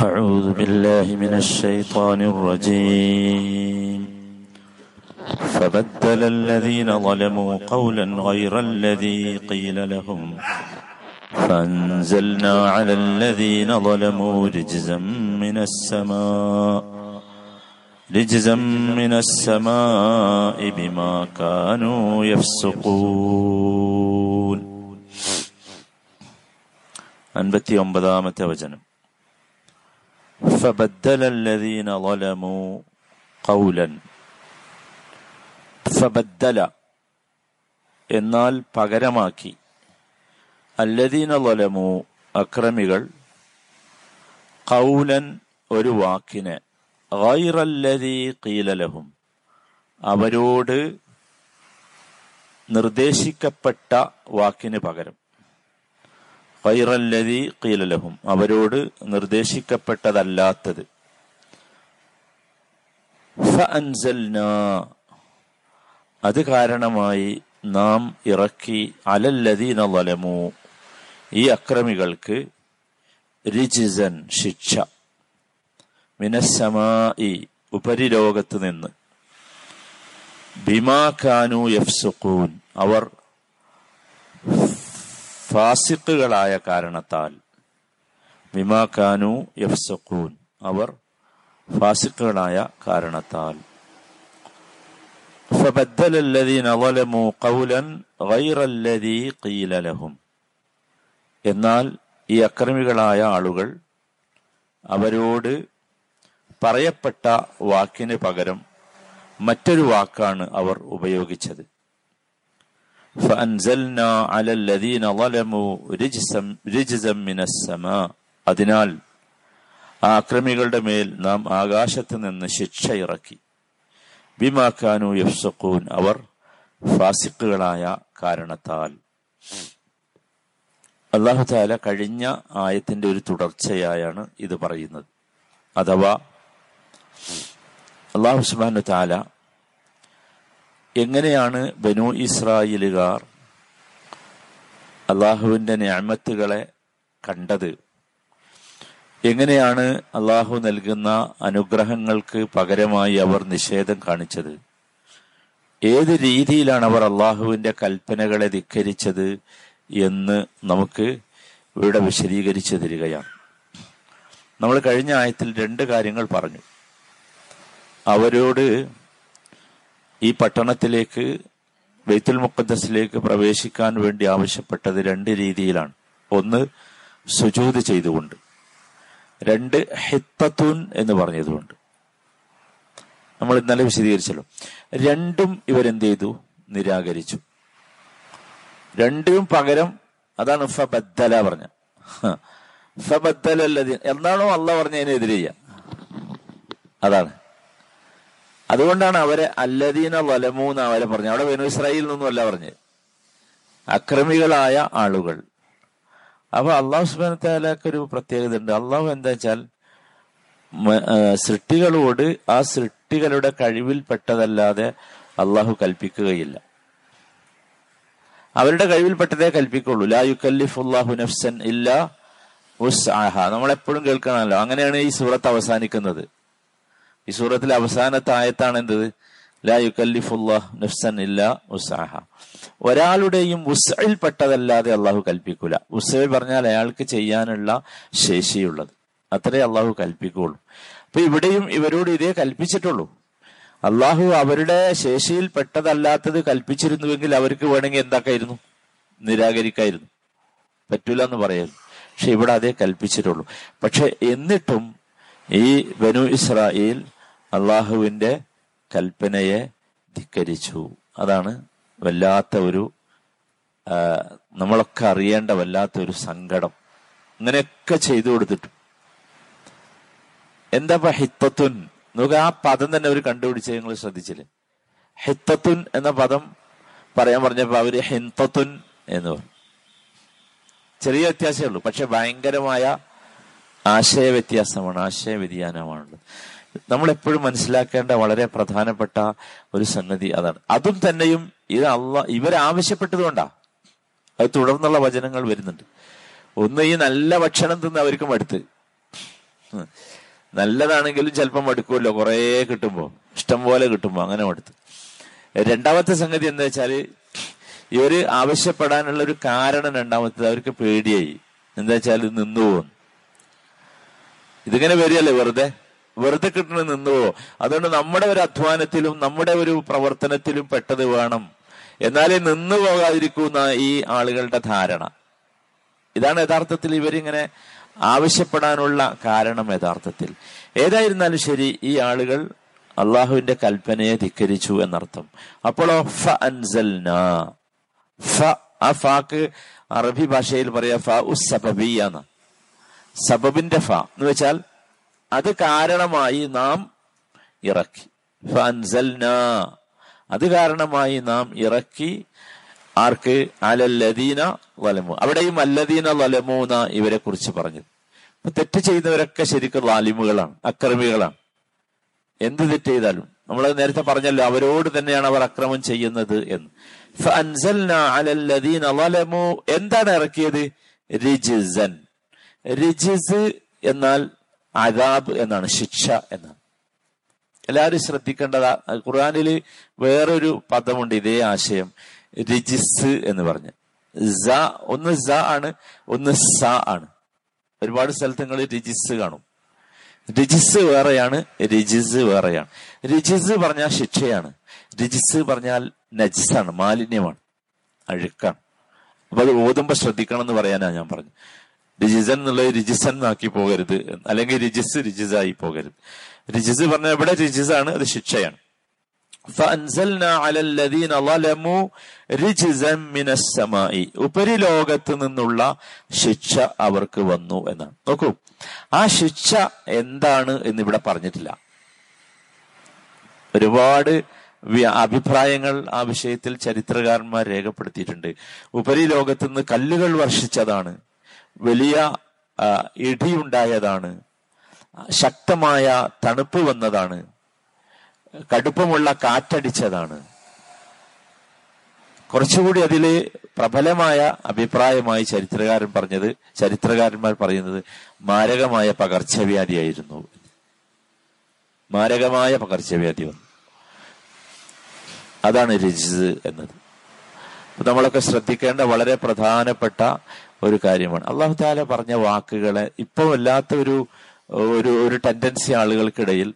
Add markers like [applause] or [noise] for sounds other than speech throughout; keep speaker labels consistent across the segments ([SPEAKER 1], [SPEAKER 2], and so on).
[SPEAKER 1] أعوذ بالله من الشيطان الرجيم. فبدل الذين ظلموا قولا غير الذي قيل لهم. فأنزلنا على الذين ظلموا رجزا من السماء. رجزا من السماء بما كانوا يفسقون. أنبتي أنبذامة وجنم فبدل الذين ظلموا قولا فبدل എന്നാൽ പകരമാക്കി അല്ലദീന ലലമു അക്രമികൾ കൗലൻ ഒരു വാക്കിനെ ഗൈറല്ലദീ കീലലഹും അവരോട് നിർദ്ദേശിക്കപ്പെട്ട വാക്കിന് പകരം ഗൈറല്ലദീ കീലലഹും അവരോട് നിർദ്ദേശിക്കപ്പെട്ടതല്ലാത്തത്. അത് കാരണമായി നാം ഇറക്കി അലല്ലതീന വലമു. ഈ അക്രമികൾക്ക് രിജിസൻ ശിക്ഷ. മിനസമായി ഉപരിലോകത്ത് നിന്ന്. ബിമാ കാനു യഫ്സുഖൂൻ. അവർ ഫാസിഖുകളായ കാരണത്താൽ ബിമാഖാനു യഫ്സുഖൂൻ അവർ ഫാസിഖുകളായ കാരണത്താൽ فبدل الذين ظلموا قولا غير الذي قيل لهم എന്നാൽ ഈ അക്രമികളായ ആളുകൾ അവരോട് പറയപ്പെട്ട വാക്കിന് പകരം മറ്റൊരു വാക്കാണ് അവർ ഉപയോഗിച്ചത് فأنزلنا على الذين ظلموا رجسا رجزا من السماء അതിനാൽ ആ അക്രമികളുടെ മേൽ നാം ആകാശത്ത് നിന്ന് ശിക്ഷ ഇറക്കി ബിമാക്കാനു യഫ്സഖൂൻ അവർ ഫാസിക്കുകളായ കാരണത്താൽ അള്ളാഹു താല കഴിഞ്ഞ ആയത്തിന്റെ ഒരു തുടർച്ചയായാണ് ഇത് പറയുന്നത് അഥവാ അള്ളാഹു സുബാനു താല എങ്ങനെയാണ് ബനു ഇസ്രായേലുകാർ അള്ളാഹുവിന്റെ ഞാമത്തുകളെ കണ്ടത്? എങ്ങനെയാണ് അള്ളാഹു നൽകുന്ന അനുഗ്രഹങ്ങൾക്ക് പകരമായി അവർ നിഷേധം കാണിച്ചത്? ഏത് രീതിയിലാണ് അവർ അള്ളാഹുവിന്റെ കൽപ്പനകളെ ധിക്കരിച്ചത് എന്ന് നമുക്ക് ഇവിടെ വിശദീകരിച്ചു തരികയാണ്. നമ്മൾ കഴിഞ്ഞ ആയത്തിൽ രണ്ട് കാര്യങ്ങൾ പറഞ്ഞു. അവരോട് ഈ പട്ടണത്തിലേക്ക് ബെയ്ത്തുൽ മുക്കദ്സിലേക്ക് പ്രവേശിക്കാൻ വേണ്ടി ആവശ്യപ്പെട്ടത് രണ്ട് രീതിയിലാണ്. ഒന്ന് സുജൂത് ചെയ്തുകൊണ്ട്. രണ്ട് ഹിത്തത്തുൻ എന്ന് പറഞ്ഞതുകൊണ്ട്. നമ്മൾ ഇന്നലെ വിശദീകരിച്ചല്ലോ. രണ്ടും ഇവരെന്ത് ചെയ്തു? നിരാകരിച്ചു. രണ്ടിനും പകരം അതാണ് ഫബദ്ദല പറഞ്ഞ. ഫബദ്ദലല്ലതി എന്താണോ അല്ല പറഞ്ഞതിനെതിരെ അതാണ്. അതുകൊണ്ടാണ് അവരെ അല്ലദീന വലമു എന്ന് അവരെ പറഞ്ഞത്. അവിടെ ബനു ഇസ്രായേലിൽ നിന്നും അല്ല പറഞ്ഞത്. അക്രമികളായ ആളുകൾ. അപ്പൊ അള്ളാഹു സുബാനത്താലക്ക് ഒരു പ്രത്യേകത ഉണ്ട്. അള്ളാഹു എന്താ വെച്ചാൽ സൃഷ്ടികളോട് ആ സൃഷ്ടികളുടെ കഴിവിൽപ്പെട്ടതല്ലാതെ അള്ളാഹു കൽപ്പിക്കുകയില്ല. അവരുടെ കഴിവിൽപ്പെട്ടതേ കൽപ്പിക്കുള്ളൂ. ലാ യുക്കല്ലിഫുല്ലാഹു നഫ്സൻ ഇല്ല ഉസ്ആഹ നമ്മളെപ്പോഴും കേൾക്കണമല്ലോ. അങ്ങനെയാണ് ഈ സൂറത്ത് അവസാനിക്കുന്നത്. ഈ സൂറത്തിലെ അവസാനത്തെ ആയത്താണ് എന്തത് നഫ്സൻ ഒരാളുടെയും ഉസ്ഇൽപ്പെട്ടതല്ലാതെ അള്ളാഹു കൽപ്പിക്കൂല. ഉസ്ഇൽ പറഞ്ഞാൽ അയാൾക്ക് ചെയ്യാനുള്ള ശേഷിയുള്ളത്. അത്രേ അള്ളാഹു കൽപ്പിക്കുള്ളൂ. അപ്പൊ ഇവിടെയും ഇവരോട് ഇതേ കൽപ്പിച്ചിട്ടുള്ളൂ. അള്ളാഹു അവരുടെ ശേഷിയിൽ പെട്ടതല്ലാത്തത് കൽപ്പിച്ചിരുന്നുവെങ്കിൽ അവർക്ക് വേണമെങ്കിൽ എന്താക്കായിരുന്നു? നിരാകരിക്കായിരുന്നു. പറ്റൂല എന്ന് പറയായിരുന്നു പക്ഷെ ഇവിടെ അതേ കൽപ്പിച്ചിട്ടുള്ളൂ. പക്ഷെ എന്നിട്ടും ഈ ബനു ഇസ്രായേൽ അള്ളാഹുവിന്റെ കൽപ്പനയെ ധിക്കരിച്ചു. അതാണ് വല്ലാത്ത ഒരു നമ്മളൊക്കെ അറിയേണ്ട വല്ലാത്ത ഒരു സങ്കടം. ഇങ്ങനെയൊക്കെ ചെയ്തു കൊടുത്തിട്ടു. എന്താ ഹിത്തത്തുൻ? നോക്ക് ആ പദം തന്നെ അവർ കണ്ടുപിടിച്ച് നിങ്ങൾ ശ്രദ്ധിച്ചില്ലേ? ഹിത്തത്തുൻ എന്ന പദം പറയാൻ പറഞ്ഞപ്പോ അവർ ഹിന്തത്തുൻ എന്ന് പറഞ്ഞു. ചെറിയ വ്യത്യാസമേ ഉള്ളൂ. പക്ഷെ ഭയങ്കരമായ ആശയ വ്യത്യാസമാണ് ആശയ വ്യതിയാനമാണുള്ളത് നമ്മൾ എപ്പോഴും മനസ്സിലാക്കേണ്ട വളരെ പ്രധാനപ്പെട്ട ഒരു സംഗതി അതാണ്. അതും തന്നെയും ഇത് അള്ള ഇവരാവശ്യപ്പെട്ടതുകൊണ്ടാ അത് തുടർന്നുള്ള വചനങ്ങൾ വരുന്നുണ്ട്. ഒന്ന് ഈ നല്ല ഭക്ഷണം തിന്ന് അവർക്ക് മടുത്ത്. നല്ലതാണെങ്കിലും ചിലപ്പം മടുക്കുമല്ലോ കുറേ കിട്ടുമ്പോ. ഇഷ്ടം പോലെ കിട്ടുമ്പോ അങ്ങനെ മടുത്ത്. രണ്ടാമത്തെ സംഗതി എന്താ വെച്ചാൽ ഇവർ ആവശ്യപ്പെടാനുള്ള ഒരു കാരണം രണ്ടാമത്തത് അവർക്ക് പേടിയായി. എന്താ വെച്ചാൽ നിന്നു പോകും ഇതിങ്ങനെ വരികയല്ലേ വെറുതെ? വെറുതെ കിട്ടണ നിന്നുവോ? അതുകൊണ്ട് നമ്മുടെ ഒരു അധ്വാനത്തിലും നമ്മുടെ ഒരു പ്രവർത്തനത്തിലും പെട്ടത് വേണം. എന്നാലേ നിന്നു പോകാതിരിക്കുന്ന ഈ ആളുകളുടെ ധാരണ. ഇതാണ് യഥാർത്ഥത്തിൽ ഇവരിങ്ങനെ ആവശ്യപ്പെടാനുള്ള കാരണം യഥാർത്ഥത്തിൽ. ഏതായിരുന്നാലും ശരി ഈ ആളുകൾ അള്ളാഹുവിന്റെ കൽപ്പനയെ ധിക്കരിച്ചു എന്നർത്ഥം. അപ്പോഴോ ഫ അൻസൽനാ. ഫ ആ ഫാക്ക് അറബി ഭാഷയിൽ പറയാ ഫ ഉസ് സബബിന്റെ ഫ എന്ന് വെച്ചാൽ അത് കാരണമായി നാം ഇറക്കി. അത് കാരണമായി നാം ഇറക്കി. ആർക്ക്? അലല്ലദീന വലമു. അവിടെയും അല്ലദീന വലമൂന ഇവരെ കുറിച്ച് പറഞ്ഞു തെറ്റ് ചെയ്തവരൊക്കെ ശരിക്കും ലാലിമുകളാണ് അക്രമികളാണ്. എന്ത് തെറ്റ് ചെയ്താലും. നമ്മൾ നേരത്തെ പറഞ്ഞല്ലോ അവരോട് തന്നെയാണ് അവർ അക്രമം ചെയ്യുന്നത് എന്ന്. എന്താണ് ഇറക്കിയത്? റിജിസൻ. റിജിസ് എന്നാൽ അദാബ് എന്നാണ് ശിക്ഷ എന്നാണ്. എല്ലാവരും ശ്രദ്ധിക്കേണ്ടതാ ഖുർആാനിൽ വേറൊരു പദമുണ്ട് ഇതേ ആശയം രജിസ് എന്ന് പറഞ്ഞ്. സ ഒന്ന് സ ആണ് ഒന്ന് സ ആണ്. ഒരുപാട് സ്ഥലത്ത് നിങ്ങൾ രജിസ് കാണും. രജിസ് വേറെയാണ് രജിസ് വേറെയാണ്. രജിസ് പറഞ്ഞാൽ ശിക്ഷയാണ്. രജിസ് പറഞ്ഞാൽ നജിസാണ് മാലിന്യമാണ് അഴുക്കാണ്. അപ്പൊ അത് ഓതുമ്പോ ശ്രദ്ധിക്കണം എന്ന് പറയാനാണ് ഞാൻ പറഞ്ഞു രജിസൻ എന്നുള്ളത് രജിസൻ ആക്കി പോകരുത്. അല്ലെങ്കിൽ രജിസ് രജിസായി പോകരുത്. രജിസ് പറഞ്ഞ എവിടെ രജിസാണ്? അത് ശിക്ഷയാണ്. ഉപരിലോകത്ത് നിന്നുള്ള ശിക്ഷ അവർക്ക് വന്നു എന്നാണ്. നോക്കൂ ആ ശിക്ഷ എന്താണ് എന്നിവിടെ പറഞ്ഞിട്ടില്ല. ഒരുപാട് അഭിപ്രായങ്ങൾ ആ വിഷയത്തിൽ ചരിത്രകാരന്മാർ രേഖപ്പെടുത്തിയിട്ടുണ്ട്. ഉപരിലോകത്ത് നിന്ന് കല്ലുകൾ വർഷിച്ചതാണ്. വലിയ ഇടിയുണ്ടായതാണ്. ശക്തമായ തണുപ്പ് വന്നതാണ്. കടുപ്പമുള്ള കാറ്റടിച്ചതാണ്. കുറച്ചുകൂടി അതിൽ പ്രബലമായ അഭിപ്രായമായി ചരിത്രകാരൻ പറഞ്ഞത് ചരിത്രകാരന്മാർ പറയുന്നത് മാരകമായ പകർച്ചവ്യാധിയായിരുന്നു. മാരകമായ പകർച്ചവ്യാധി വന്നു. അതാണ് രചിച്ചത് എന്നത്. നമ്മളൊക്കെ ശ്രദ്ധിക്കേണ്ട വളരെ പ്രധാനപ്പെട്ട ഒരു കാര്യമാണ്. അള്ളാഹു താല പറഞ്ഞ വാക്കുകളെ ഇപ്പൊ വല്ലാത്ത ഒരു ഒരു ഒരു ടെൻഡൻസി ആളുകൾക്കിടയിൽ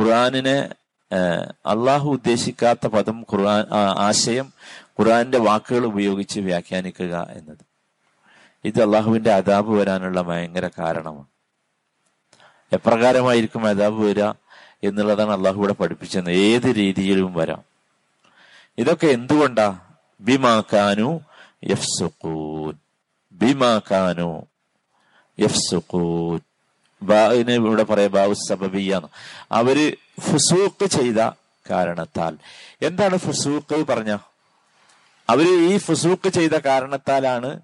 [SPEAKER 1] ഖുർആാനിനെ അള്ളാഹു ഉദ്ദേശിക്കാത്ത പദം ഖുർആൻ ആശയം ഖുർആന്റെ വാക്കുകൾ ഉപയോഗിച്ച് വ്യാഖ്യാനിക്കുക എന്നത്. ഇത് അള്ളാഹുവിന്റെ അതാബ് വരാനുള്ള ഭയങ്കര കാരണമാണ്. എപ്രകാരമായിരിക്കും അതാബ് വരിക എന്നുള്ളതാണ് അള്ളാഹു ഇവിടെ പഠിപ്പിച്ചത് ഏത് രീതിയിലും വരാം. ഇതൊക്കെ എന്തുകൊണ്ടാ? ബിമാക്കാനു യഫ്സുഖൂൻ. ബിമാക്കാനു ഇവിടെ പറയാം ബാവു സബബിയാണ്. അവർ ഫുസൂക്ക് ചെയ്ത കാരണത്താൽ. എന്താണ് ഫുസൂക്ക് പറഞ്ഞ? അവർ ഈ ഫുസൂക്ക് ചെയ്ത കാരണത്താലാണ്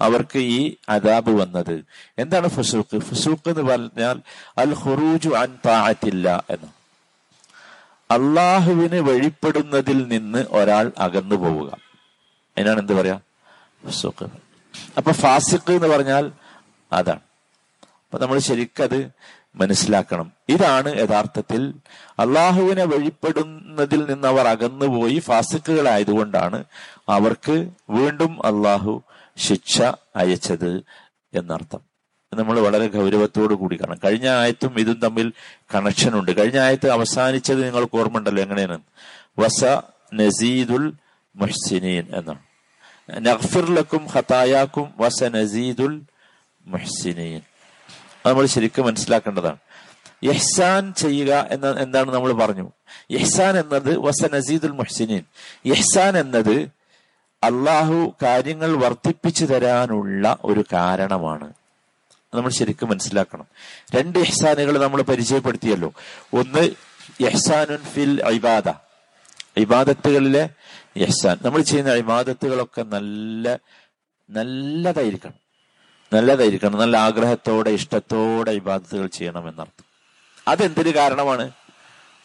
[SPEAKER 1] അവർക്ക് ഈ അദാബ് വന്നത്. എന്താണ് ഫുസൂക്ക് ഫുസൂക്ക് എന്ന് പറഞ്ഞാൽ അൽ ഹുറൂജു അൻ താഴത്തില്ല എന്ന്. അള്ളാഹുവിന് വഴിപ്പെടുന്നതിൽ നിന്ന് ഒരാൾ അകന്നു പോവുക അതിനാണ് എന്ത് പറയാ? ഫുസൂക്ക് അപ്പൊ ഫാസിഖ് എന്ന് പറഞ്ഞാൽ അതാണ്. അപ്പൊ നമ്മൾ ശരിക്കത് മനസ്സിലാക്കണം. ഇതാണ് യഥാർത്ഥത്തിൽ അള്ളാഹുവിനെ വഴിപ്പെടുന്നതിൽ നിന്ന് അവർ അകന്നുപോയി ഫാസിക്കുകളായതുകൊണ്ടാണ് അവർക്ക് വീണ്ടും അള്ളാഹു ശിക്ഷ അയച്ചത് എന്നർത്ഥം. നമ്മൾ വളരെ ഗൗരവത്തോടു കൂടി കാണണം കഴിഞ്ഞ ആയത്തും ഇതും തമ്മിൽ കണക്ഷൻ ഉണ്ട്. കഴിഞ്ഞ ആയത്ത് അവസാനിച്ചത് നിങ്ങൾക്ക് ഓർമ്മ ഉണ്ടല്ലോ എങ്ങനെയാണ്? വസ നസീദുൽ മുഹ്സിനീൻ എന്നാണ്. വസനസീദുൽ നമ്മൾ ശരിക്കും മനസ്സിലാക്കേണ്ടതാണ്. യഹ്സാൻ ചെയ്യുക എന്ന എന്താണ് നമ്മൾ പറഞ്ഞു? യഹ്സാൻ എന്നത് വസനസീദുൽ മുഹ്സിനീൻ. യഹ്സാൻ എന്നത് അള്ളാഹു കാര്യങ്ങൾ വർദ്ധിപ്പിച്ചു തരാനുള്ള ഒരു കാരണമാണ്. നമ്മൾ ശരിക്കും മനസ്സിലാക്കണം. രണ്ട് ഇഹ്സാനുകൾ നമ്മൾ പരിചയപ്പെടുത്തിയല്ലോ. ഒന്ന് യഹ്സാനുൻ ഫിൽ ഇബാദ. ഇബാദത്തുകളിലെ യഹ്സാൻ നമ്മൾ ചെയ്യുന്ന ഇമാദത്തുകളൊക്കെ നല്ല നല്ലതായിരിക്കണം. നല്ലതായിരിക്കണം. നല്ല ആഗ്രഹത്തോടെ ഇഷ്ടത്തോടെ ഇബാദത്തുകൾ ചെയ്യണം എന്നർത്ഥം. അതെന്തിന് കാരണമാണ്?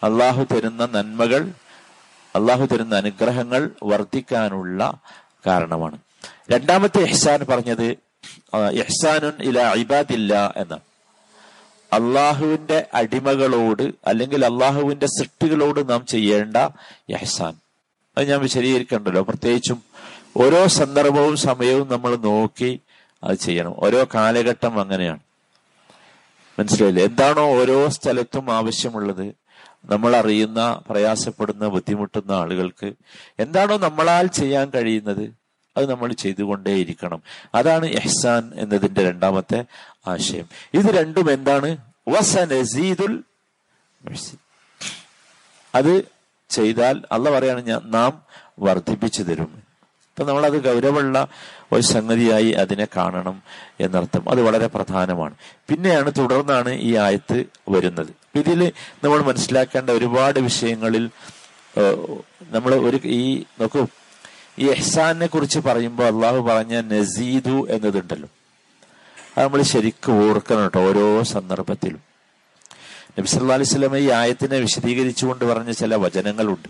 [SPEAKER 1] അള്ളാഹു തരുന്ന നന്മകൾ അള്ളാഹു തരുന്ന അനുഗ്രഹങ്ങൾ വർദ്ധിക്കാനുള്ള കാരണമാണ്. രണ്ടാമത്തെ ഇഹ്സാൻ പറഞ്ഞത് ഇഹ്സാനുൻ ഇല ഇബാദില്ല എന്നാണ്. അള്ളാഹുവിന്റെ അടിമകളോട് അല്ലെങ്കിൽ അള്ളാഹുവിന്റെ സൃഷ്ടികളോട് നാം ചെയ്യേണ്ട യഹ്സാൻ അത് ഞാൻ വിശദീകരിക്കണ്ടല്ലോ. പ്രത്യേകിച്ചും ഓരോ സന്ദർഭവും സമയവും നമ്മൾ നോക്കി അത് ചെയ്യണം. ഓരോ കാലഘട്ടം അങ്ങനെയാണ്. മനസ്സിലായില്ലേ? എന്താണോ ഓരോ സ്ഥലത്തും ആവശ്യമുള്ളത്. നമ്മൾ അറിയുന്ന പ്രയാസപ്പെടുന്ന ബുദ്ധിമുട്ടുന്ന ആളുകൾക്ക് എന്താണോ നമ്മളാൽ ചെയ്യാൻ കഴിയുന്നത് അത് നമ്മൾ ചെയ്തുകൊണ്ടേയിരിക്കണം. അതാണ് എഹ്സാൻ എന്നതിന്റെ രണ്ടാമത്തെ ആശയം. ഇത് രണ്ടും എന്താണ്? വസനസീദുൽ. അത് ചെയ്താൽ അല്ല പറയാണ് ഞാൻ നാം വർദ്ധിപ്പിച്ചു തരും. അപ്പൊ അത് ഗൗരവമുള്ള ഒരു സംഗതിയായി അതിനെ കാണണം എന്നർത്ഥം. അത് വളരെ പ്രധാനമാണ്. പിന്നെയാണ് തുടർന്നാണ് ഈ ആയത്ത് വരുന്നത്. ഇതിൽ നമ്മൾ മനസ്സിലാക്കേണ്ട ഒരുപാട് വിഷയങ്ങളിൽ നമ്മൾ ഒരു ഈ നോക്കൂ ഈ എഹ്സാനെ കുറിച്ച് പറയുമ്പോൾ അള്ളാഹു പറഞ്ഞ നസീദു എന്നതുണ്ടല്ലോ. അത് നമ്മൾ ശരിക്കും ഓർക്കണം കേട്ടോ ഓരോ സന്ദർഭത്തിലും. നബി സല്ലല്ലാഹു അലൈഹി ഈ ആയത്തിനെ വിശദീകരിച്ചുകൊണ്ട് പറഞ്ഞ ചില വചനങ്ങളുണ്ട്.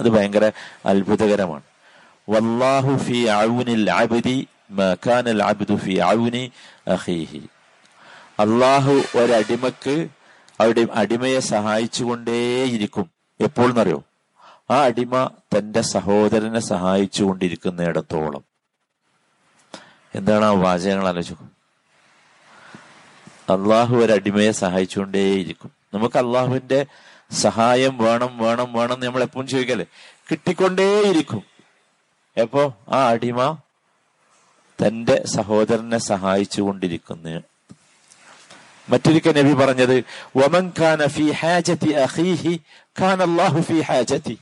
[SPEAKER 1] അത് ഭയങ്കര അത്ഭുതകരമാണ്. വല്ലാഹു ഫി ഔനിൽ അബ്ദി അബ്ദു അള്ളാഹു ഒരടിമക്ക് അവിടെ അടിമയെ സഹായിച്ചുകൊണ്ടേയിരിക്കും. എപ്പോൾ എന്നറിയോ ആ അടിമ തന്റെ സഹോദരനെ സഹായിച്ചുകൊണ്ടിരിക്കുന്നിടത്തോളം. എന്താണ് ആ വാചകങ്ങൾ ആലോചിക്കും അള്ളാഹു ഒരു അടിമയെ സഹായിച്ചുകൊണ്ടേയിരിക്കും. നമുക്ക് അള്ളാഹുവിന്റെ സഹായം വേണം വേണം വേണം നമ്മൾ എപ്പോഴും ചോദിക്കല്ലേ? കിട്ടിക്കൊണ്ടേയിരിക്കും. എപ്പോ? ആ അടിമ തന്റെ സഹോദരനെ സഹായിച്ചു കൊണ്ടിരിക്കുന്നു മറ്റൊരിക്കൽ നബി പറഞ്ഞത് വമൻ ഖാന ഫി ഹാജതി അഖീഹി ഖാന അല്ലാഹു ഫി ഹാജതി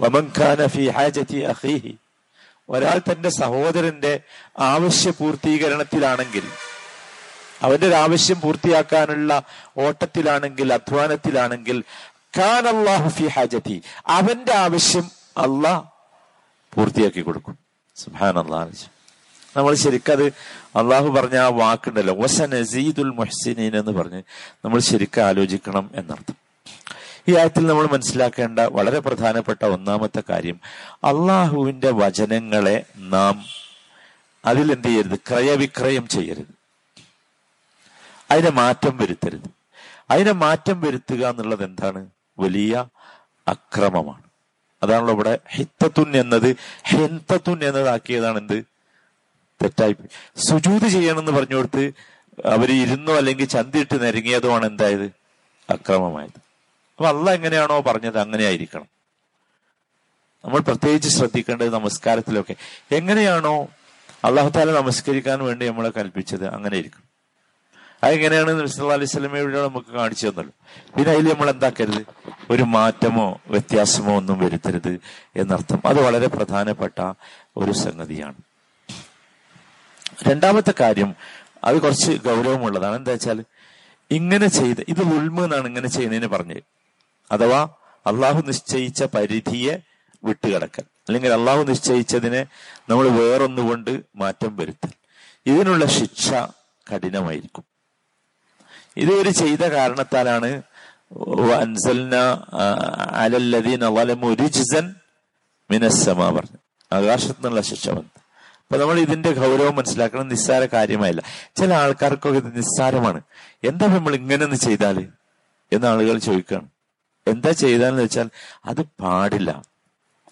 [SPEAKER 1] വമൻ ഖാന ഫി ഹാജതി അഖീഹി. ഒരാൾ തന്റെ സഹോദരന്റെ ആവശ്യ പൂർത്തീകരണത്തിലാണെങ്കിൽ അവന്റെ ഒരു ആവശ്യം പൂർത്തിയാക്കാനുള്ള ഓട്ടത്തിലാണെങ്കിൽ അധ്വാനത്തിലാണെങ്കിൽ ഫി ഹാജതി. അവന്റെ ആവശ്യം അള്ളാഹ് പൂർത്തിയാക്കി കൊടുക്കും. സുഹാൻ അള്ളാഹ് നമ്മൾ ശരിക്കത് അള്ളാഹു പറഞ്ഞ ആ വാക്കുണ്ടല്ലോ വസനസീദുൽ മുഹ്സിനീൻ എന്ന് പറഞ്ഞ് നമ്മൾ ശരിക്കും ആലോചിക്കണം എന്നർത്ഥം. ഈ ആയത്തിൽ നമ്മൾ മനസ്സിലാക്കേണ്ട വളരെ പ്രധാനപ്പെട്ട ഒന്നാമത്തെ കാര്യം അള്ളാഹുവിന്റെ വചനങ്ങളെ നാം അതിലെന്ത് ചെയ്യരുത്? ക്രയവിക്രയം ചെയ്യരുത്. അതിനെ മാറ്റം വരുത്തരുത്. അതിനെ മാറ്റം വരുത്തുക എന്നുള്ളത് എന്താണ്? വലിയ അക്രമമാണ്. അതാണല്ലോ ഇവിടെ ഹിത്തത്തുൻ എന്നത്. ഹെന്തത്തുൻ എന്നതാക്കിയതാണ് എന്ത്? തെറ്റായി സുജൂത് ചെയ്യണമെന്ന് പറഞ്ഞു കൊടുത്ത് അവർ ഇരുന്നോ അല്ലെങ്കിൽ ചന്തിയിട്ട് നിരങ്ങിയതുമാണ് എന്തായത്? അക്രമമായത്. അപ്പൊ അല്ല എങ്ങനെയാണോ പറഞ്ഞത് അങ്ങനെ ആയിരിക്കണം. നമ്മൾ പ്രത്യേകിച്ച് ശ്രദ്ധിക്കേണ്ടത് നമസ്കാരത്തിലൊക്കെ. എങ്ങനെയാണോ അള്ളാഹു താല നമസ്കരിക്കാൻ വേണ്ടി നമ്മളെ കൽപ്പിച്ചത് അങ്ങനെ ഇരിക്കണം അതെങ്ങനെയാണ് അലൈഹി സ്വലമയുടെ നമുക്ക് കാണിച്ചു തന്നല്ലോ പിന്നെ അതിൽ നമ്മൾ എന്താക്കരുത്? ഒരു മാറ്റമോ വ്യത്യാസമോ ഒന്നും വരുത്തരുത് എന്നർത്ഥം. അത് വളരെ പ്രധാനപ്പെട്ട ഒരു സംഗതിയാണ്. രണ്ടാമത്തെ കാര്യം അത് കുറച്ച് ഗൗരവമുള്ളതാണ്. എന്താ വെച്ചാൽ ഇങ്ങനെ ചെയ്ത് ഇത് ഉൾമ എന്നാണ് ഇങ്ങനെ ചെയ്യുന്നതിന് പറഞ്ഞത്. അഥവാ അള്ളാഹു നിശ്ചയിച്ച പരിധിയെ വിട്ടുകിടക്കൽ. അല്ലെങ്കിൽ അള്ളാഹു നിശ്ചയിച്ചതിനെ നമ്മൾ വേറൊന്നുകൊണ്ട് മാറ്റം വരുത്തൽ. ഇതിനുള്ള ശിക്ഷ കഠിനമായിരിക്കും. ഇത് ചെയ്ത കാരണത്താലാണ് പറഞ്ഞു ആകാശത്തു നിന്നുള്ള ശിക്ഷ വന്നു അപ്പൊ നമ്മൾ ഇതിന്റെ ഗൗരവം മനസ്സിലാക്കണം. നിസ്സാര കാര്യമായില്ല. ചില ആൾക്കാർക്കൊക്കെ ഇത് നിസ്സാരമാണ്. എന്താ നമ്മൾ ഇങ്ങനെ ഒന്ന് ചെയ്താൽ? എന്ന് ആളുകൾ ചോദിക്കുകയാണ്. എന്താ ചെയ്താന്ന് വെച്ചാൽ അത് പാടില്ല.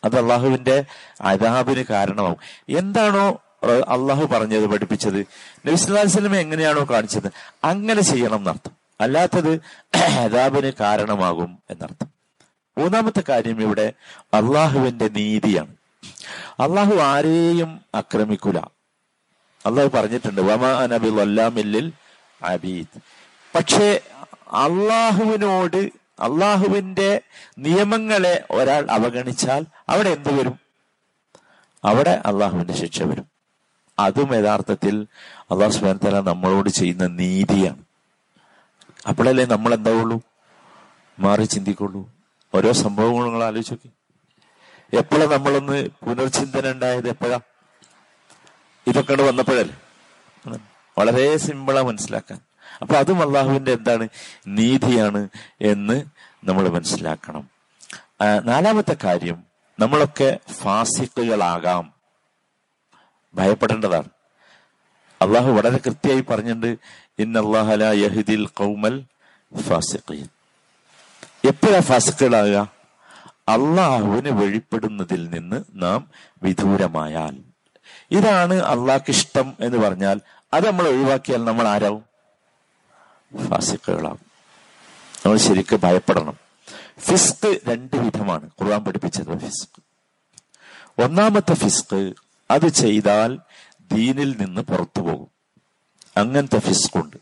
[SPEAKER 1] അത് അള്ളാഹുവിന്റെ അതാബിന് കാരണമാവും. എന്താണോ അള്ളാഹു പറഞ്ഞത് പഠിപ്പിച്ചത്. നബിസ്ലാസ്ലമെ എങ്ങനെയാണോ കാണിച്ചത്? അങ്ങനെ ചെയ്യണം എന്നർത്ഥം. അല്ലാത്തത് [clears throat] അതാബിന് കാരണമാകും എന്നർത്ഥം. മൂന്നാമത്തെ കാര്യം ഇവിടെ അള്ളാഹുവിന്റെ നീതിയാണ്. അള്ളാഹു ആരെയും ആക്രമിക്കൂല. അള്ളാഹു പറഞ്ഞിട്ടുണ്ട് വമാ അനബിൽ അബീദ്. പക്ഷേ അള്ളാഹുവിനോട് അള്ളാഹുവിന്റെ നിയമങ്ങളെ ഒരാൾ അവഗണിച്ചാൽ അവിടെ എന്തു വരും? അവിടെ അള്ളാഹുവിന്റെ ശിക്ഷ വരും. അതും യഥാർത്ഥത്തിൽ അള്ളാഹു സുബാനത്തല നമ്മളോട് ചെയ്യുന്ന നീതിയാണ്. അപ്പോഴല്ലേ നമ്മൾ എന്താവുള്ളൂ മാറി ചിന്തിക്കുള്ളൂ. ഓരോ സംഭവങ്ങളും നിങ്ങൾ ആലോചിച്ച് നോക്കി എപ്പോഴാ നമ്മളൊന്ന് പുനർചിന്തന ഉണ്ടായത്? എപ്പോഴാ? ഇതൊക്കെ വന്നപ്പോഴല്ലേ. വളരെ സിമ്പിളാ മനസ്സിലാക്കാൻ. അപ്പൊ അതും അള്ളാഹുവിന്റെ എന്താണ്? നീതിയാണ് എന്ന് നമ്മൾ മനസ്സിലാക്കണം. നാലാമത്തെ കാര്യം നമ്മളൊക്കെ ഫാസിക്കുകളാകാം ഭയപ്പെടേണ്ടതാണ്. അള്ളാഹു വളരെ കൃത്യമായി പറഞ്ഞിട്ടുണ്ട് ഇന്നല്ലാഹല യഹ്ദിൽ ഫാസിഖീൻ. എപ്പോഴാ ഫാസിക്കുകളാകുക അള്ളാഹുവിന് വെളിപ്പെടുന്നതിൽ നിന്ന് നാം വിദൂരമായാൽ. ഇതാണ് അള്ളാഹ്ക്ക് ഇഷ്ടം എന്ന് പറഞ്ഞാൽ അത് നമ്മൾ ഒഴിവാക്കിയാൽ നമ്മൾ ആരാവും? ഫാസിക്കുകളാവും നമ്മൾ ശരിക്കും ഭയപ്പെടണം. ഫിസ്ക് രണ്ട് വിധമാണ്. ഖുർആൻ പഠിപ്പിച്ചത് ഫിസ്ക് ഒന്നാമത്തെ ഫിസ്ക് അത് ചെയ്താൽ ദീനിൽ നിന്ന് പുറത്തു പോകും. അങ്ങനത്തെ ഫിസ്കുണ്ട്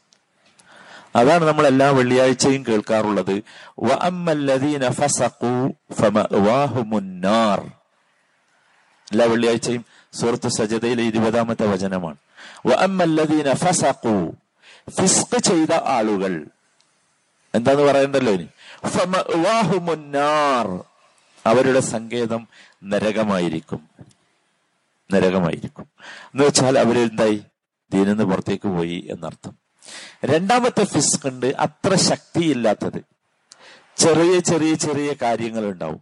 [SPEAKER 1] അതാണ് നമ്മൾ എല്ലാ വെള്ളിയാഴ്ചയും കേൾക്കാറുള്ളത്. എല്ലാ വെള്ളിയാഴ്ചയും സുഹൃത്ത് സജദയിലെ ഇരുപതാമത്തെ വചനമാണ്. ഫിസ്ക് ചെയ്ത ആളുകൾ. എന്താന്ന് പറയണ്ടല്ലോ ഇനി? അവരുടെ സങ്കേതം നരകമായിരിക്കും. നരകമായിരിക്കും. എന്ന് വെച്ചാൽ അവരെന്തായി ദീനിന്ന് പുറത്തേക്ക് പോയി എന്നർത്ഥം. രണ്ടാമത്തെ ഫിസ്ക് ഉണ്ട് അത്ര ശക്തിയില്ലാത്തത്. ചെറിയ ചെറിയ ചെറിയ കാര്യങ്ങൾ ഉണ്ടാവും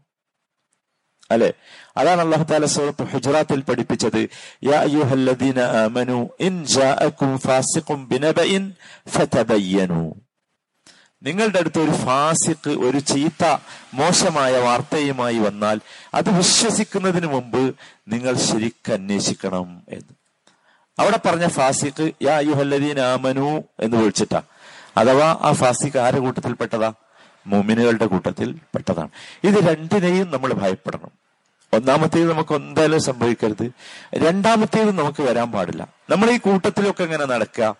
[SPEAKER 1] അല്ലെ? അതാണ് അള്ളാഹു താല സൂറത്ത് ഹുജറാത്തിൽ പഠിപ്പിച്ചത്. യാ നിങ്ങളുടെ അടുത്ത് ഒരു ഫാസിക്ക് ഒരു ചീത്ത മോശമായ വാർത്തയുമായി വന്നാൽ അത് വിശ്വസിക്കുന്നതിന് മുമ്പ് നിങ്ങൾ ശരിക്കും അന്വേഷിക്കണം എന്ന്. അവിടെ പറഞ്ഞ ഫാസിക്ക് യാ യുഹല്ലദീൻ ആമനു എന്ന് വിളിച്ചിട്ടാ. അഥവാ ആ ഫാസിക്ക് ആരുടെ കൂട്ടത്തിൽപ്പെട്ടതാ? മുമിനുകളുടെ കൂട്ടത്തിൽ പെട്ടതാണ് ഇത് രണ്ടിനെയും നമ്മൾ ഭയപ്പെടണം. ഒന്നാമത്തേത് നമുക്ക് എന്തായാലും സംഭവിക്കരുത്. രണ്ടാമത്തേത് നമുക്ക് വരാൻ പാടില്ല. നമ്മൾ ഈ കൂട്ടത്തിലൊക്കെ ഇങ്ങനെ നടക്കുക.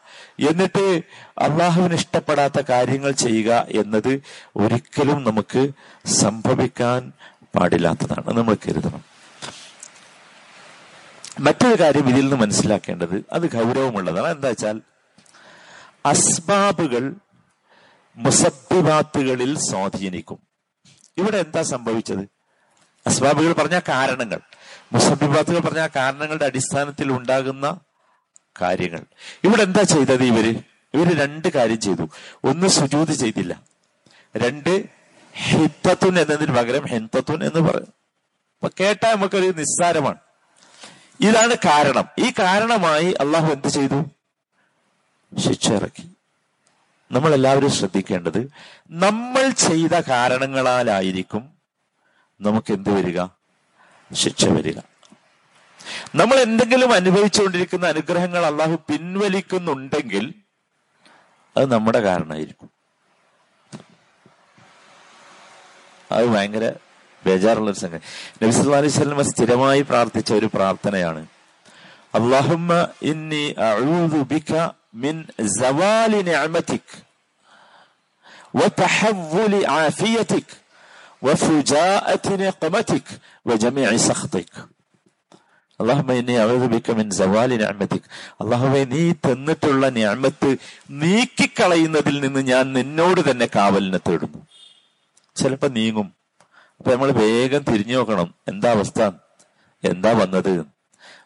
[SPEAKER 1] എന്നിട്ട് അള്ളാഹുവിന് ഇഷ്ടപ്പെടാത്ത കാര്യങ്ങൾ ചെയ്യുക എന്നത് ഒരിക്കലും നമുക്ക് സംഭവിക്കാൻ പാടില്ലാത്തതാണ്. നമ്മൾ കരുതണം. മറ്റൊരു കാര്യം ഇതിൽ നിന്ന് മനസ്സിലാക്കേണ്ടത് അത് ഗൗരവമുള്ളതാണ്. എന്താ വെച്ചാൽ അസ്ബാബുകൾ മുസബിബാത്തുകളിൽ സ്വാധീനിക്കും. ഇവിടെ എന്താ സംഭവിച്ചത്? അസ്ബാബുകൾ പറഞ്ഞ കാരണങ്ങൾ. മുസബിബാത്തുകൾ പറഞ്ഞ കാരണങ്ങളുടെ അടിസ്ഥാനത്തിൽ ഉണ്ടാകുന്ന കാര്യങ്ങൾ. ഇവിടെ എന്താ ചെയ്തത് ഇവർ? ഇവർ രണ്ട് കാര്യം ചെയ്തു. ഒന്ന് സുജൂത് ചെയ്തില്ല. രണ്ട് ഹിത്തത്തുൻ എന്നതിന് പകരം ഹെന്തത്തുൻ എന്ന് പറയും അപ്പൊ കേട്ടാൽ നമുക്കൊരു നിസ്സാരമാണ്. ഇതാണ് കാരണം. ഈ കാരണമായി അള്ളാഹു എന്ത് ചെയ്തു? ശിക്ഷ ഇറക്കി. നമ്മൾ എല്ലാവരും ശ്രദ്ധിക്കേണ്ടത് നമ്മൾ ചെയ്ത കാരണങ്ങളാലായിരിക്കും നമുക്ക് എന്ത് വരിക? ശിക്ഷ വരിക. നമ്മൾ എന്തെങ്കിലും അനുഭവിച്ചുകൊണ്ടിരിക്കുന്ന അനുഗ്രഹങ്ങൾ അള്ളാഹു പിൻവലിക്കുന്നുണ്ടെങ്കിൽ അത് നമ്മുടെ കാരണമായിരിക്കും. അത് ഭയങ്കര ബേജാറുള്ളൊരു സംഗതി. നബിസ്വലി അലൈഹി സ്വലമ സ്ഥിരമായി പ്രാർത്ഥിച്ച ഒരു പ്രാർത്ഥനയാണ്. അള്ളാഹുമ്മ ഇന്നി അഊദു ബിക മിൻ وفجاءة نقمتك وجميع سخطك اللهم إني أعوذ بك من زوال نعمتك അള്ളാഹുവെ നീ തന്നിട്ടുള്ള ഞാമത്ത് നീക്കിക്കളയുന്നതിൽ നിന്ന് ഞാൻ നിന്നോട് തന്നെ കാവലിനെ തേടുന്നു ചിലപ്പോ നീങ്ങും അപ്പൊ നമ്മൾ വേഗം തിരിഞ്ഞു നോക്കണം എന്താ അവസ്ഥ എന്താ വന്നത്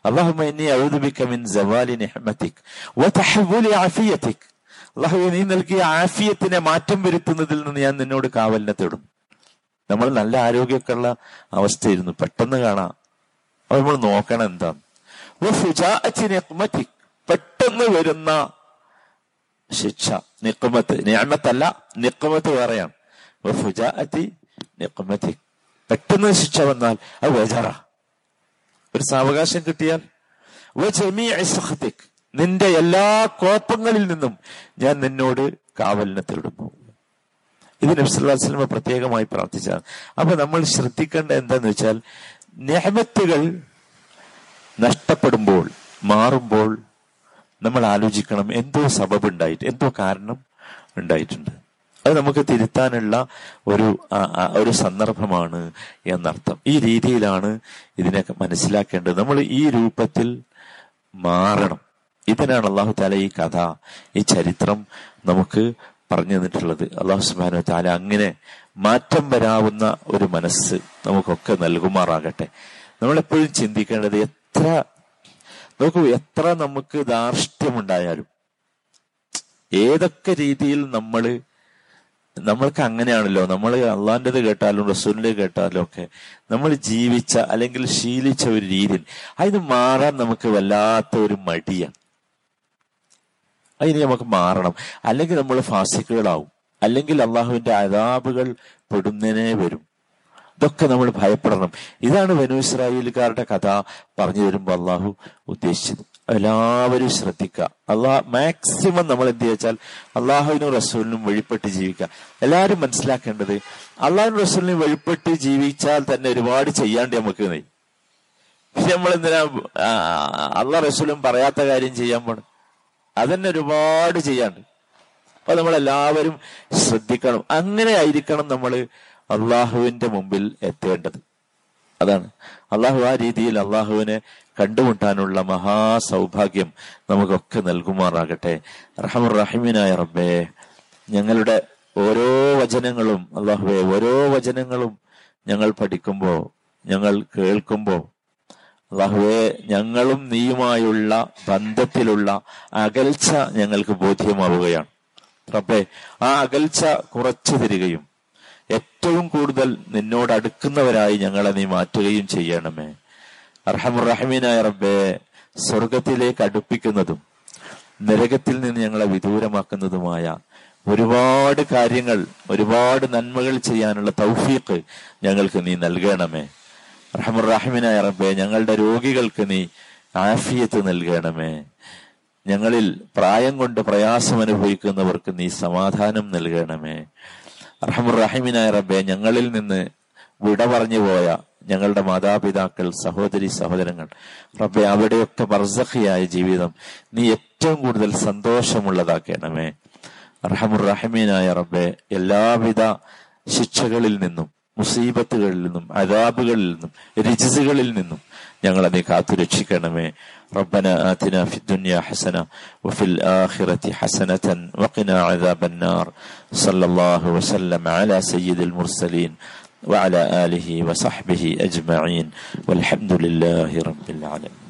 [SPEAKER 1] അള്ളാഹുമ്മ ഇന്നി അഊദു ബിക മിൻ സവാലി നിഅമതിക് വതഹവ്വുലി ആഫിയതിക് അള്ളാഹുവെ നീ നൽകിയ ആഫിയത്തിനെ മാറ്റം വരുത്തുന്നതിൽ നിന്ന് ഞാൻ നിന്നോട് കാവലിനെ തേടും നമ്മൾ നല്ല ആരോഗ്യമൊക്കെ ഉള്ള അവസ്ഥയായിരുന്നു. പെട്ടെന്ന് കാണാം. അപ്പൊ നമ്മൾ നോക്കണം എന്താ പെട്ടെന്ന് വരുന്ന ശിക്ഷ. നിക്കുമത്ത് ഞാമത്തല്ല നിക്കുമത്ത് വേറെയാണ്. പെട്ടെന്ന് ശിക്ഷ വന്നാൽ അത് ബേജാറാ ഒരു സാവകാശം കിട്ടിയാൽ. നിന്റെ എല്ലാ കോപ്പങ്ങളിൽ നിന്നും ഞാൻ നിന്നോട് കാവലിനെ തേടുന്നു. ഇത് നബ്സുല്ലാസ്ലമ പ്രത്യേകമായി പ്രാർത്ഥിച്ചതാണ് അപ്പൊ നമ്മൾ ശ്രദ്ധിക്കേണ്ട എന്താന്ന് വെച്ചാൽ നെഹമത്തുകൾ നഷ്ടപ്പെടുമ്പോൾ മാറുമ്പോൾ നമ്മൾ ആലോചിക്കണം എന്തോ സബബ് ഉണ്ടായിട്ട് എന്തോ കാരണം ഉണ്ടായിട്ടുണ്ട്. അത് നമുക്ക് തിരുത്താനുള്ള ഒരു ഒരു സന്ദർഭമാണ് എന്നർത്ഥം. ഈ രീതിയിലാണ് ഇതിനൊക്കെ മനസ്സിലാക്കേണ്ടത്. നമ്മൾ ഈ രൂപത്തിൽ മാറണം. ഇതിനാണ് അള്ളാഹു താല ഈ കഥ ഈ ചരിത്രം നമുക്ക് പറഞ്ഞു തന്നിട്ടുള്ളത്. അള്ളാഹു സുബാനു താല അങ്ങനെ മാറ്റം വരാവുന്ന ഒരു മനസ്സ് നമുക്കൊക്കെ നൽകുമാറാകട്ടെ. നമ്മളെപ്പോഴും ചിന്തിക്കേണ്ടത് എത്ര നോക്കൂ എത്ര നമുക്ക് ധാർഷ്ട്യമുണ്ടായാലും ഏതൊക്കെ രീതിയിൽ നമ്മൾ നമ്മൾക്ക് അങ്ങനെയാണല്ലോ നമ്മൾ അള്ളാന്റെത് കേട്ടാലും റസൂലിന്റെ കേട്ടാലും ഒക്കെ നമ്മൾ ജീവിച്ച അല്ലെങ്കിൽ ശീലിച്ച ഒരു രീതിയിൽ അതിന് മാറാൻ നമുക്ക് വല്ലാത്ത ഒരു മടിയാണ്. അതിന് നമുക്ക് മാറണം. അല്ലെങ്കിൽ നമ്മൾ ഫാസിക്കുകളാവും അല്ലെങ്കിൽ അള്ളാഹുവിന്റെ അതാബുകൾ പെടുന്നതിനെ വരും. ഇതൊക്കെ നമ്മൾ ഭയപ്പെടണം. ഇതാണ് വനു ഇസ്രായേലുകാരുടെ കഥ പറഞ്ഞു വരുമ്പോൾ അള്ളാഹു ഉദ്ദേശിച്ചത്. എല്ലാവരും ശ്രദ്ധിക്കുക. അള്ളാഹ് മാക്സിമം നമ്മൾ എന്ത് വെച്ചാൽ അള്ളാഹുവിനും റസൂലിനും വഴിപ്പെട്ട് ജീവിക്കുക. എല്ലാവരും മനസ്സിലാക്കേണ്ടത് അള്ളാഹുവിനും റസൂലിനും വഴിപ്പെട്ട് ജീവിച്ചാൽ തന്നെ ഒരുപാട് ചെയ്യാണ്ട് നമുക്ക് നമ്മൾ എന്തിനാ അള്ളാഹ് റസൂലും പറയാത്ത കാര്യം ചെയ്യാൻ പോണം അതന്നെ ഒരുപാട് ചെയ്യാണ്ട് അപ്പൊ നമ്മൾ എല്ലാവരും ശ്രദ്ധിക്കണം. അങ്ങനെ ആയിരിക്കണം നമ്മൾ അള്ളാഹുവിന്റെ മുമ്പിൽ എത്തേണ്ടത്. അതാണ്. അള്ളാഹു ആ രീതിയിൽ അള്ളാഹുവിനെ കണ്ടുമുട്ടാനുള്ള മഹാസൗഭാഗ്യം നമുക്കൊക്കെ നൽകുമാറാകട്ടെ. റഹമുർ റഹിമിനായ റബ്ബേ ഞങ്ങളുടെ ഓരോ വചനങ്ങളും അള്ളാഹുവെ ഓരോ വചനങ്ങളും ഞങ്ങൾ പഠിക്കുമ്പോൾ ഞങ്ങൾ കേൾക്കുമ്പോ അള്ളാഹുവെ ഞങ്ങളും നീയുമായുള്ള ബന്ധത്തിലുള്ള അകൽച്ച ഞങ്ങൾക്ക് ബോധ്യമാവുകയാണ്. റബ്ബെ ആ അകൽച്ച കുറച്ചു തരികയും ഏറ്റവും കൂടുതൽ നിന്നോട് അടുക്കുന്നവരായി ഞങ്ങളെ നീ മാറ്റുകയും ചെയ്യണമേ. അർഹമുറഹമീനായ റബ്ബെ സ്വർഗത്തിലേക്ക് അടുപ്പിക്കുന്നതും നരകത്തിൽ നിന്ന് ഞങ്ങളെ വിദൂരമാക്കുന്നതുമായ ഒരുപാട് കാര്യങ്ങൾ ഒരുപാട് നന്മകൾ ചെയ്യാനുള്ള തൗഫീഖ് ഞങ്ങൾക്ക് നീ നൽകണമേ. റഹമുറഹിമിനായ റബ്ബെ ഞങ്ങളുടെ രോഗികൾക്ക് നീ ആഫിയത്ത് നൽകണമേ. ഞങ്ങളിൽ പ്രായം കൊണ്ട് പ്രയാസം അനുഭവിക്കുന്നവർക്ക് നീ സമാധാനം നൽകണമേ. റഹമുറഹിമിനായ റബ്ബെ ഞങ്ങളിൽ നിന്ന് വിട പറഞ്ഞു പോയ ഞങ്ങളുടെ മാതാപിതാക്കൾ സഹോദരി സഹോദരങ്ങൾ റബ്ബെ അവിടെയൊക്കെ ബർസഖിയായ ജീവിതം നീ ഏറ്റവും കൂടുതൽ സന്തോഷമുള്ളതാക്കണമേ. റഹമുറഹിമീനായ റബ്ബെ എല്ലാവിധ ശിക്ഷകളിൽ നിന്നും മുസീബത്തുകളിൽ നിന്നും അതാബുകളിൽ നിന്നും രിജിസുകളിൽ നിന്നും ഞങ്ങളെ നീ കാത്തുരക്ഷിക്കണമേ ربنا آتنا في الدنيا حسنة وفي الآخرة حسنة وقنا عذاب النار صلى الله وسلم على سيد المرسلين وعلى آله وصحبه أجمعين والحمد لله رب العالمين